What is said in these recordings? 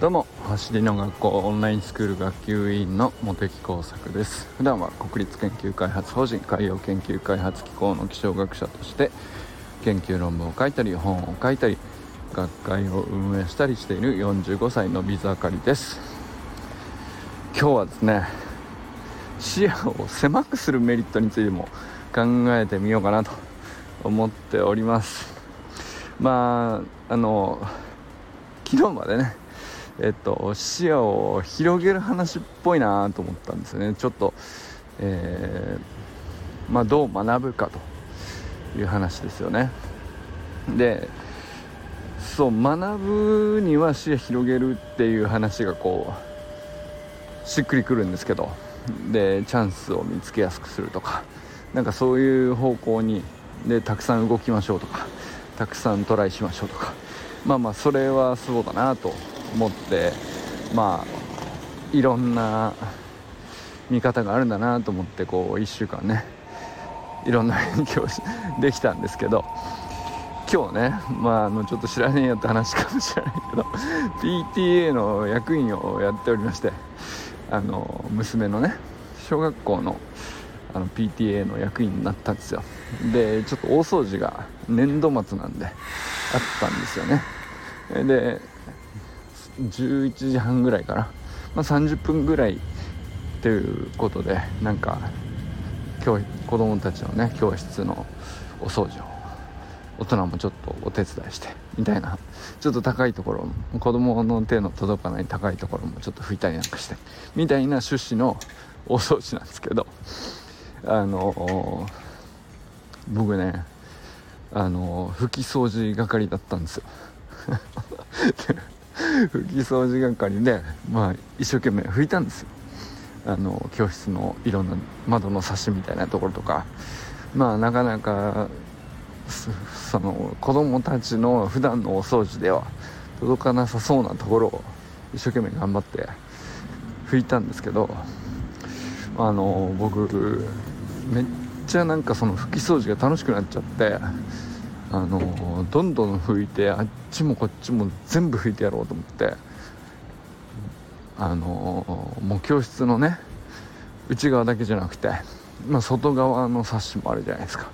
どうも走りの学校オンラインスクール学級委員の茂木耕作です。普段は国立研究開発法人海洋研究開発機構の気象学者として研究論文を書いたり本を書いたり学会を運営したりしている45歳の水あかりです。今日はですね視野を狭くするメリットについても考えてみようかなと思っております。まああの昨日までねえっと、視野を広げる話っぽいなと思ったんですよね。ちょっと、えー、まあ、どう学ぶかという話ですよね。でそう学ぶには視野広げるっていう話がこうしっくりくるんですけどでチャンスを見つけやすくするとかなんかそういう方向にでたくさん動きましょうとかたくさんトライしましょうとか。まあまあそれはそうだなと思ってまあいろんな見方があるんだなと思ってこう1週間ねいろんな勉強できたんですけど今日ねまああのちょっと知らねえよって話かもしれないけど PTA の役員をやっておりましてあの娘のね小学校のあの PTA の役員になったんですよ。でちょっと大掃除が年度末なんであったんですよね。で11時半ぐらいから、まあ、30分ぐらいということでなんか今日子供たちのね教室のお掃除を大人もちょっとお手伝いしてみたいなちょっと高いところ子供の手の届かない高いところもちょっと拭いたりなんかしてみたいな趣旨の大掃除なんですけどあの僕ねあの拭き掃除係だったんですよ。拭き掃除係で、まあ、一生懸命拭いたんですよ。あの教室のいろんな窓のサッシみたいなところとか。まあなかなかその子供たちの普段のお掃除では届かなさそうなところを一生懸命頑張って拭いたんですけどあの僕めっちゃなんかその拭き掃除が楽しくなっちゃってあのどんどん拭いてあっちもこっちも全部拭いてやろうと思ってあのもう教室のね内側だけじゃなくて、まあ、外側のサッシもあるじゃないですか。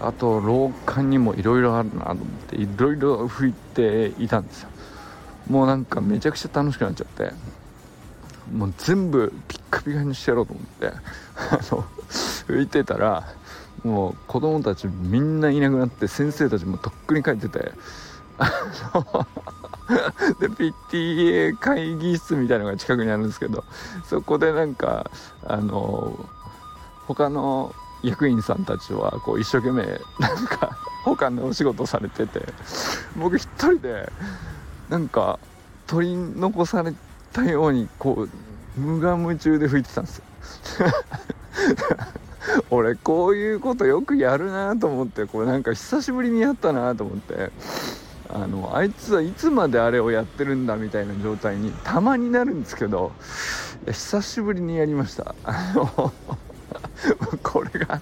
あと廊下にもいろいろあるなと思っていろいろ拭いていたんですよ。もうなんかめちゃくちゃ楽しくなっちゃってもう全部ピッカピカにしてやろうと思ってあの拭いてたらもう子供たちみんないなくなって先生たちもとっくに帰ってて で PTA 会議室みたいなのが近くにあるんですけどそこでなんかあの他の役員さんたちはこう一生懸命なんか他のお仕事されてて僕一人でなんか取り残されたようにこう無我夢中で吹いてたんですよ。俺こういうことよくやるなと思ってこうなんか久しぶりにやったなと思って。あのあいつはいつまであれをやってるんだみたいな状態にたまになるんですけど久しぶりにやりました。あの これが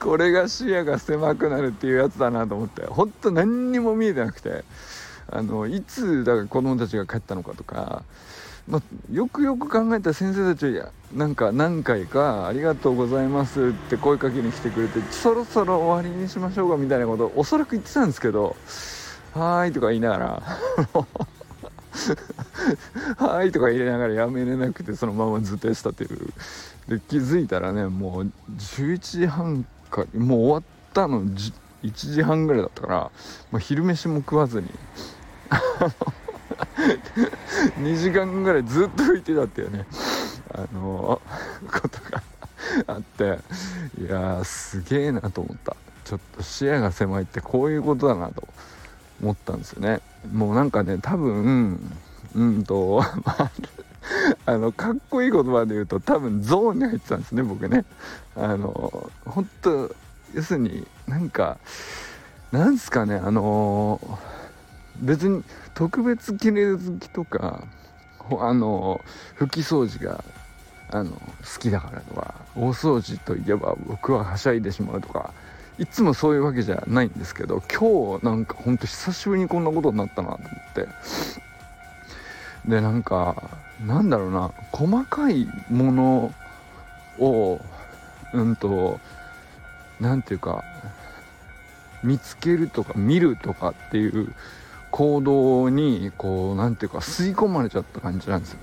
これが視野が狭くなるっていうやつだなと思って。本当何にも見えてなくて。あのいつだから子供たちが帰ったのかとかまあ、よくよく考えたら先生たちはなんか何回か「ありがとうございます」って声かけに来てくれてそろそろ終わりにしましょうかみたいなことをおそらく言ってたんですけど「はーい」とか言いながらはーいとか言いながらやめれなくてそのままずっとやってたっていう。で気づいたらねもう11時半かもう終わったの1時半ぐらいだったから、まあ、昼飯も食わずに。2時間ぐらいずっと吹いてたっていうね。あのことがあって。いやすげえなと思った。ちょっと視野が狭いってこういうことだなと思ったんですよね。もうなんかね多分うんと あのかっこいい言葉で言うと多分ゾーンに入ってたんですね僕ね。あの本当要するになんかなんすかねあの別に特別綺麗好きとかあの拭き掃除があの好きだからとか大掃除といえば僕ははしゃいでしまうとかいつもそういうわけじゃないんですけど今日なんかほんと久しぶりにこんなことになったなと思って。でなんかなんだろうな細かいものをうんと何ていうか見つけるとか見るとかっていう行動にこう何ていうか吸い込まれちゃった感じなんですよ。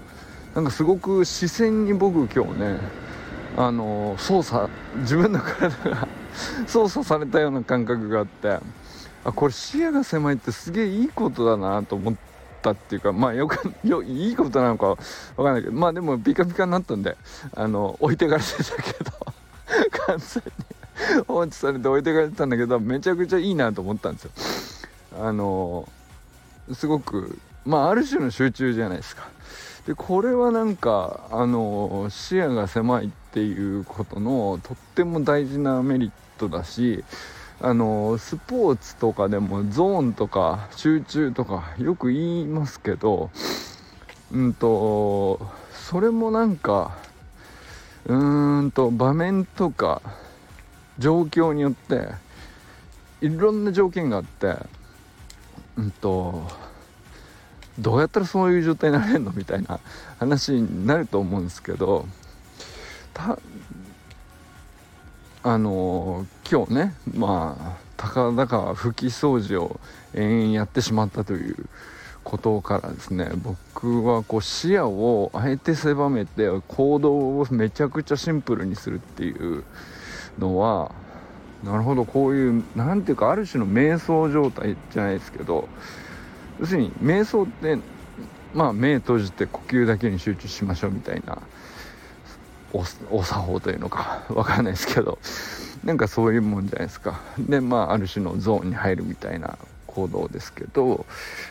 なんかすごく視線に僕今日ねあの操作自分の体が 操作されたような感覚があってあこれ視野が狭いってすげえいいことだなと思ったっていうかまあよく よいいことなのかわかんないけどまあでもピカピカになったんであの置いてかれてたけど 完全に放置されて置いてかれてたんだけどめちゃくちゃいいなと思ったんですよ。あのすごくまあある種の集中じゃないですか。でこれはなんかあの視野が狭いっていうことのとっても大事なメリットだしあのスポーツとかでもゾーンとか集中とかよく言いますけどうんとそれもなんかうーんと場面とか状況によっていろんな条件があってうんとどうやったらそういう状態になれるのみたいな 話になると思うんですけどたあの今日ねまあたかだか拭き掃除を延々やってしまったということからですね僕はこう視野をあえて狭めて行動をめちゃくちゃシンプルにするっていうのはなるほど。こういう何ていうかある種の瞑想状態じゃないですけど要するに瞑想ってまあ目閉じて呼吸だけに集中しましょうみたいなお作法というのか わからないですけどなんかそういうもんじゃないですか。でまあある種のゾーンに入るみたいな行動ですけど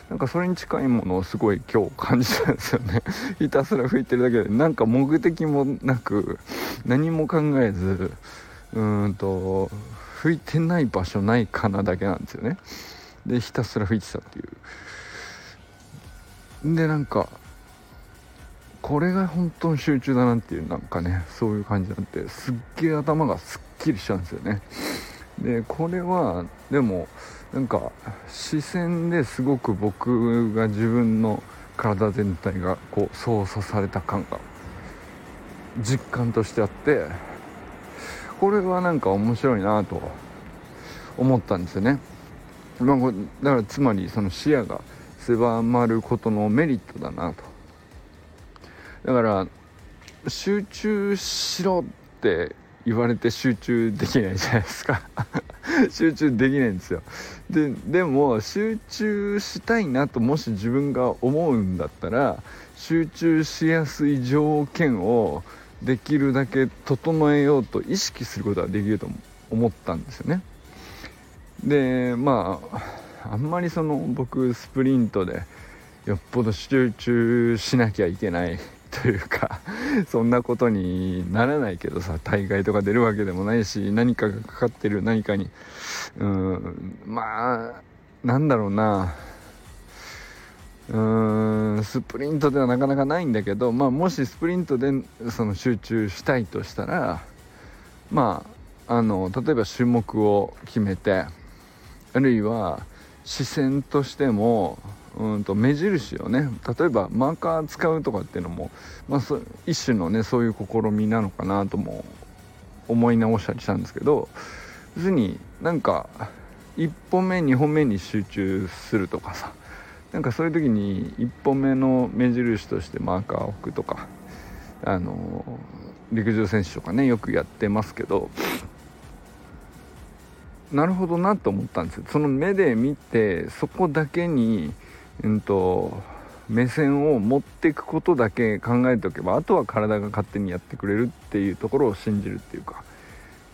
なんかそれに近いものをすごい今日感じたんですよね。ひたすら吹いてるだけでなんか目的もなく何も考えずうーんと吹いてない場所ないかなだけなんですよね。でひたすら吹いてたっていう。でなんかこれが本当に集中だなっていうなんかねそういう感じになってすっげえ頭がすっきりしちゃうんですよね。でこれはでもなんか視線ですごく僕が自分の体全体がこう操作された感が実感としてあってこれはなんか面白いなと思ったんですよね、まあ、だからつまりその視野が狭まることのメリットだなと。だから集中しろって言われて集中できないじゃないですか。集中できないんですよ。ででも集中したいなともし自分が思うんだったら集中しやすい条件をできるだけ整えようと意識することができると思ったんですよね。でまああんまりその僕スプリントでよっぽど集中しなきゃいけないというか そんなことにならないけどさ大会とか出るわけでもないし何かがかかってる何かに。うんまあなんだろうな。うーんスプリントではなかなかないんだけど、まあ、もしスプリントでその集中したいとしたらまああの例えば種目を決めてあるいは視線としてもうんと目印をね例えばマーカー使うとかっていうのも、まあ、一種のねそういう試みなのかなとも思い直したりしたんですけど要するになんか1本目2本目に集中するとかさなんかそういう時に1本目の目印としてマーカーを置くとかあの陸上選手とかねよくやってますけどなるほどなと思ったんですよ。その目で見てそこだけにうんと目線を持っていくことだけ考えておけばあとは体が勝手にやってくれるっていうところを信じるっていうか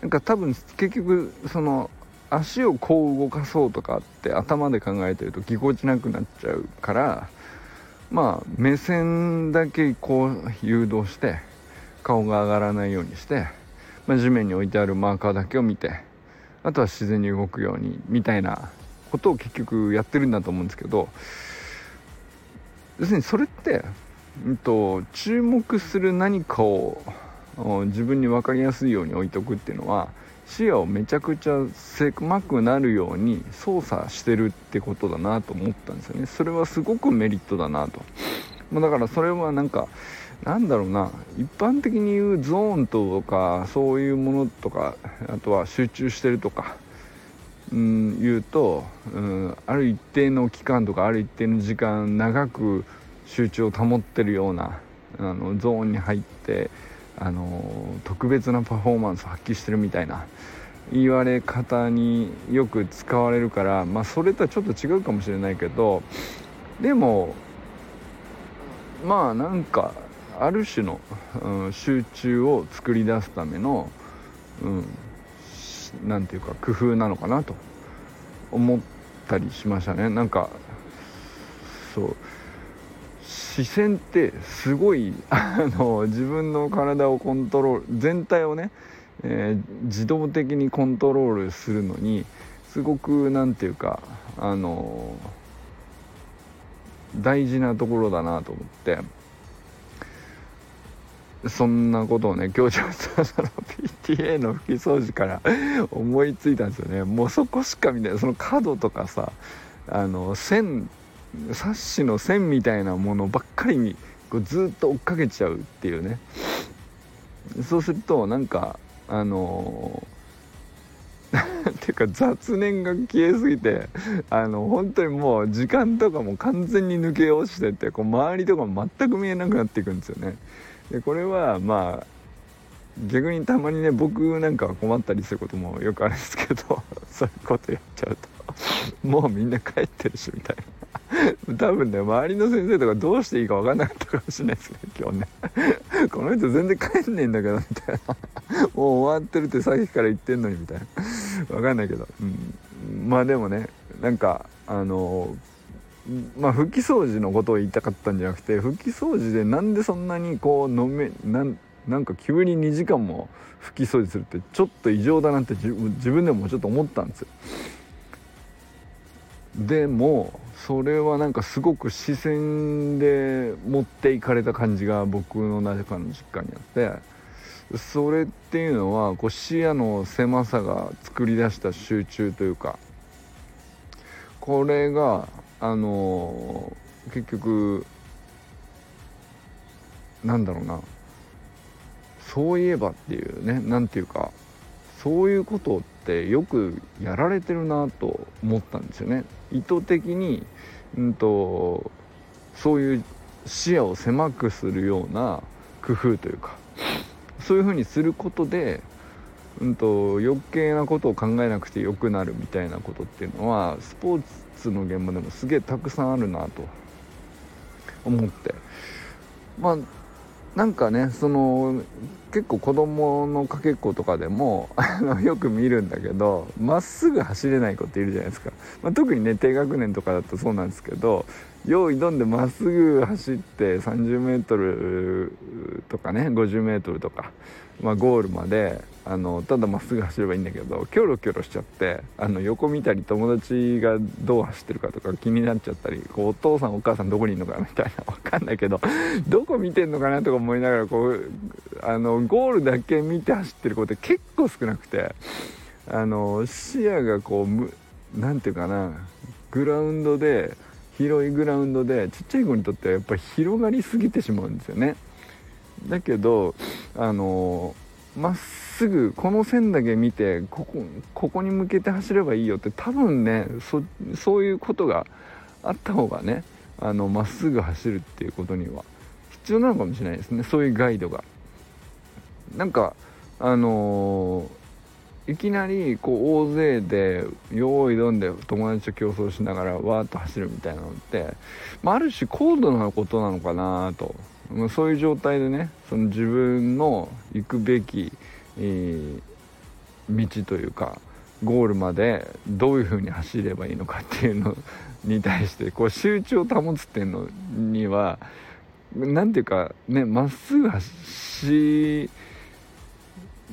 なんか多分結局その足をこう動かそうとかって頭で考えてるとぎこちなくなっちゃうからまあ目線だけこう誘導して顔が上がらないようにして、まあ、地面に置いてあるマーカーだけを見てあとは自然に動くようにみたいなことを結局やってるんだと思うんですけど要するにそれって、うんと、注目する何かを自分に分かりやすいように置いとくっていうのは視野をめちゃくちゃ狭くなるように操作してるってことだなと思ったんですよね。それはすごくメリットだなと、まだからそれはなんかなんだろうな。一般的に言うゾーンとかそういうものとかあとは集中してるとかうん言うと、うん、ある一定の期間とかある一定の時間長く集中を保ってるようなあのゾーンに入ってあの特別なパフォーマンスを発揮してるみたいな言われ方によく使われるから、まあ、それとはちょっと違うかもしれないけどでもまあなんかある種の、うん、集中を作り出すための、うん、ていうか工夫なのかなと思ったりしましたね。なんかそう。視線ってすごいあの自分の体をコントロール全体をね、えー、自動的にコントロールするのにすごく何て言うかあの大事なところだなと思って。そんなことをね今日ちょっと PTA の拭き掃除から 思いついたんですよね。もうそこしか見ない。その角とかさあの線サッシの線みたいなものばっかりにこうずっと追っかけちゃうっていうねそうするとなんかあのっ ていうか雑念が消えすぎてあの本当にもう時間とかも完全に抜け落ちててこう周りとかも全く見えなくなっていくんですよね。でこれはまあ逆にたまにね僕なんかは困ったりすることもよくあるんですけど そういうことやっちゃうともうみんな帰ってるしみたいな 多分ね周りの先生とかどうしていいか分かんなかったかもしれないですね今日ね。この人全然帰んねえんだけどみたいな。もう終わってるってさっきから言ってんのにみたいな。分かんないけど、うん、まあでもねなんかあのまあ拭き掃除のことを言いたかったんじゃなくて拭き掃除でなんでそんなにこう飲めなんなんか急に2時間も拭き掃除するってちょっと異常だなって自分でもちょっと思ったんですよ。でもそれはなんかすごく視線で持っていかれた感じが僕の中の実家にあってそれっていうのはこう視野の狭さが作り出した集中というかこれがあの、結局なんだろうなそういえばっていうね何ていうかそういうことってよくやられてるなと思ったんですよね。意図的に、うんと、そういう視野を狭くするような工夫というかそういうふうにすることで、うんと、余計なことを考えなくてよくなるみたいなことっていうのはスポーツの現場でもすげえたくさんあるなと思って。まあなんかねその結構子供のかけっことかでも あのよく見るんだけどまっすぐ走れない子っているじゃないですか、まあ、特にね低学年とかだとそうなんですけど用意どんでまっすぐ走って30メートルとかね50メートルとかまあ、ゴールまであのただまっすぐ走ればいいんだけどキョロキョロしちゃってあの横見たり友達がどう走ってるかとか気になっちゃったりこうお父さんお母さんどこにいるのかみたいな分かんないけどどこ見てんのかなとか思いながらこうあのゴールだけ見て走ってる子って結構少なくてあの視野がこう何て言うかなグラウンドで広いグラウンドでちっちゃい子にとってはやっぱり広がりすぎてしまうんですよね。だけどあのまっすぐこの線だけ見てここここに向けて走ればいいよって多分ねそそういうことがあった方がねあのまっすぐ走るっていうことには必要なのかもしれないですねそういうガイドが。なんかあのー、いきなりこう大勢で用意どんで友達と競争しながらわーっと走るみたいなのって、まあ、ある種高度なことなのかなと。まあ、そういう状態でねその自分の行くべき、えー、道というかゴールまでどういうふうに走ればいいのかっていうのに対してこう集中を保つっていうのには何ていうかねまっすぐ走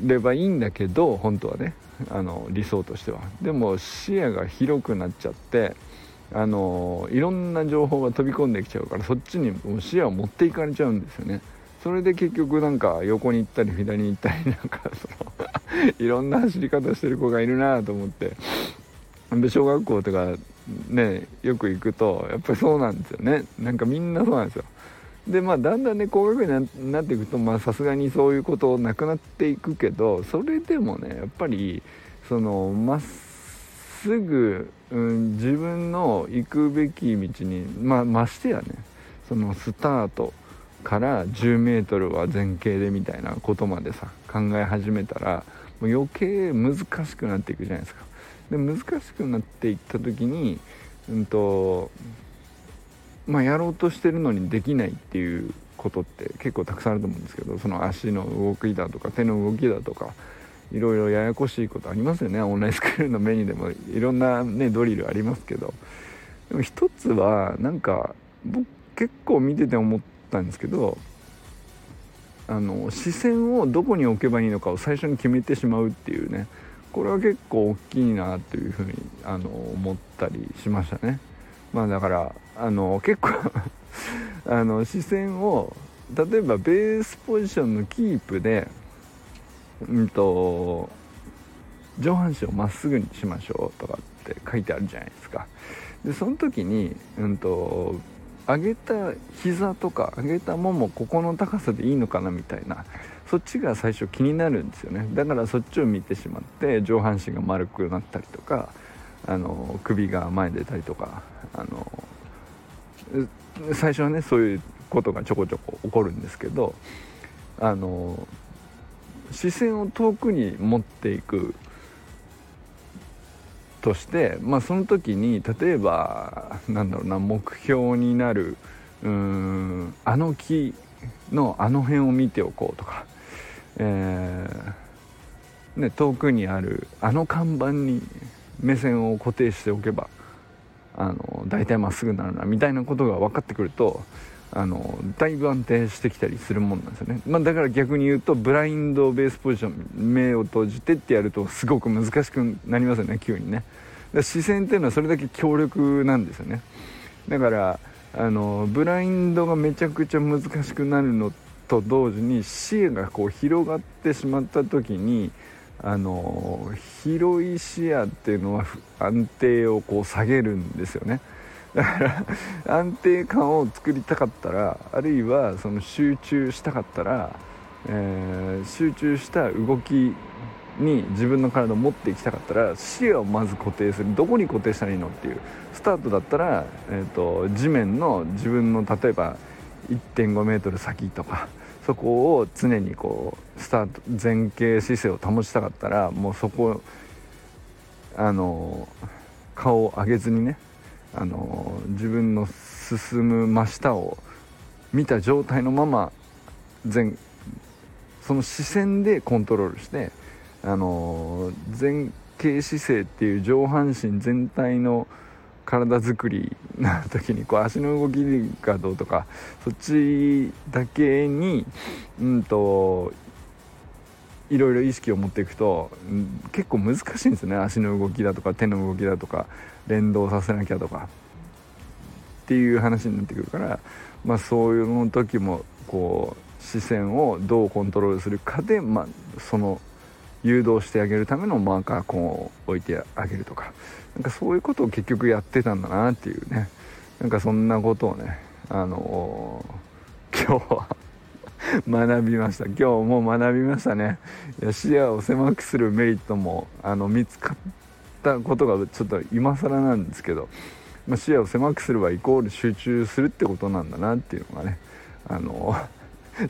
ればいいんだけど本当はねあの理想としては。でも視野が広くなっちゃってあのいろんな情報が飛び込んできちゃうからそっちに視野を持っていかれちゃうんですよね。それで結局なんか横に行ったり左に行ったりなんかそのいろんな走り方してる子がいるなと思って。で小学校とかねよく行くとやっぱりそうなんですよね。なんかみんなそうなんですよ。でまあだんだんね高学年になっていくとまあさすがにそういうことなくなっていくけどそれでもねやっぱりそのまっすぐ、うん、自分の行くべき道にまあましてやねそのスタートから 10m は前傾でみたいなことまでさ考え始めたらもう余計難しくなっていくじゃないですか。で難しくなっていった時にうんとまあやろうとしてるのにできないっていうことって結構たくさんあると思うんですけどその足の動きだとか手の動きだとかいろいろややこしいことありますよね。オンラインスクールのメニューでもいろんなねドリルありますけど。でも一つはなんか僕結構見てて思ったんですけどあの視線をどこに置けばいいのかを最初に決めてしまうっていうね。これは結構大きいなというふうにあの思ったりしましたね。まあだからあの結構 あの視線を例えばベースポジションのキープでうんと上半身をまっすぐにしましょうとかって書いてあるじゃないですか。でその時にうんと上げた膝とか上げたももここの高さでいいのかなみたいなそっちが最初気になるんですよね。だからそっちを見てしまって上半身が丸くなったりとかあの首が前に出たりとかあの最初はねそういうことがちょこちょこ起こるんですけどあの視線を遠くに持っていくとして、まあ、その時に例えばなんだろうな目標になるうんあの木のあの辺を見ておこうとか、えーね、遠くにあるあの看板に目線を固定しておけばあの大体まっすぐなるなみたいなことが分かってくるとあのだいぶ安定してきたりするもんなんですよね、まあ、だから逆に言うとブラインドベースポジション目を閉じてってやるとすごく難しくなりますよね急にね。視線っていうのはそれだけ強力なんですよね。だからあのブラインドがめちゃくちゃ難しくなるのと同時に視野がこう広がってしまった時にあの広い視野っていうのは安定をこう下げるんですよね。だから安定感を作りたかったらあるいはその集中したかったら、えー、集中した動きに自分の体を持っていきたかったら視野をまず固定する。どこに固定したらいいのっていうスタートだったら、えーと、と地面の自分の例えば1 5メートル先とかそこを常にこうスタート前傾姿勢を保ちたかったらもうそこあの顔を上げずにねあの自分の進む真下を見た状態のまま前その視線でコントロールしてあの前傾姿勢っていう上半身全体の体作りな時にこう足の動きがどうとかそっちだけにうんといろいろ意識を持っていくと、結構難しいんですよね。足の動きだとか手の動きだとか連動させなきゃとか。っていう話になってくるから、まあ、そういうの時もこう視線をどうコントロールするかで、まあ、その誘導してあげるためのマーカーコンを置いてあげるとか。なんかそういうことを結局やってたんだなっていうね。なんかそんなことをねあのー、今日は学びました。今日も学びましたね。いや視野を狭くするメリットもあの見つかったことがちょっと今更なんですけど、まあ、視野を狭くすればイコール集中するってことなんだなっていうのがねあの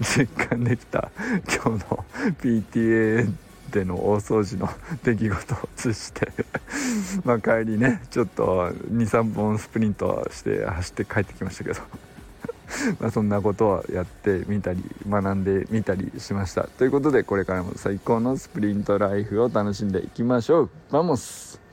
実感できた。今日の PTA での大掃除の出来事を通じて まあ帰りねちょっと23本スプリントして走って帰ってきましたけど まあそんなことをやってみたり学んでみたりしました。ということでこれからも最高のスプリントライフを楽しんでいきましょう。 Vamos。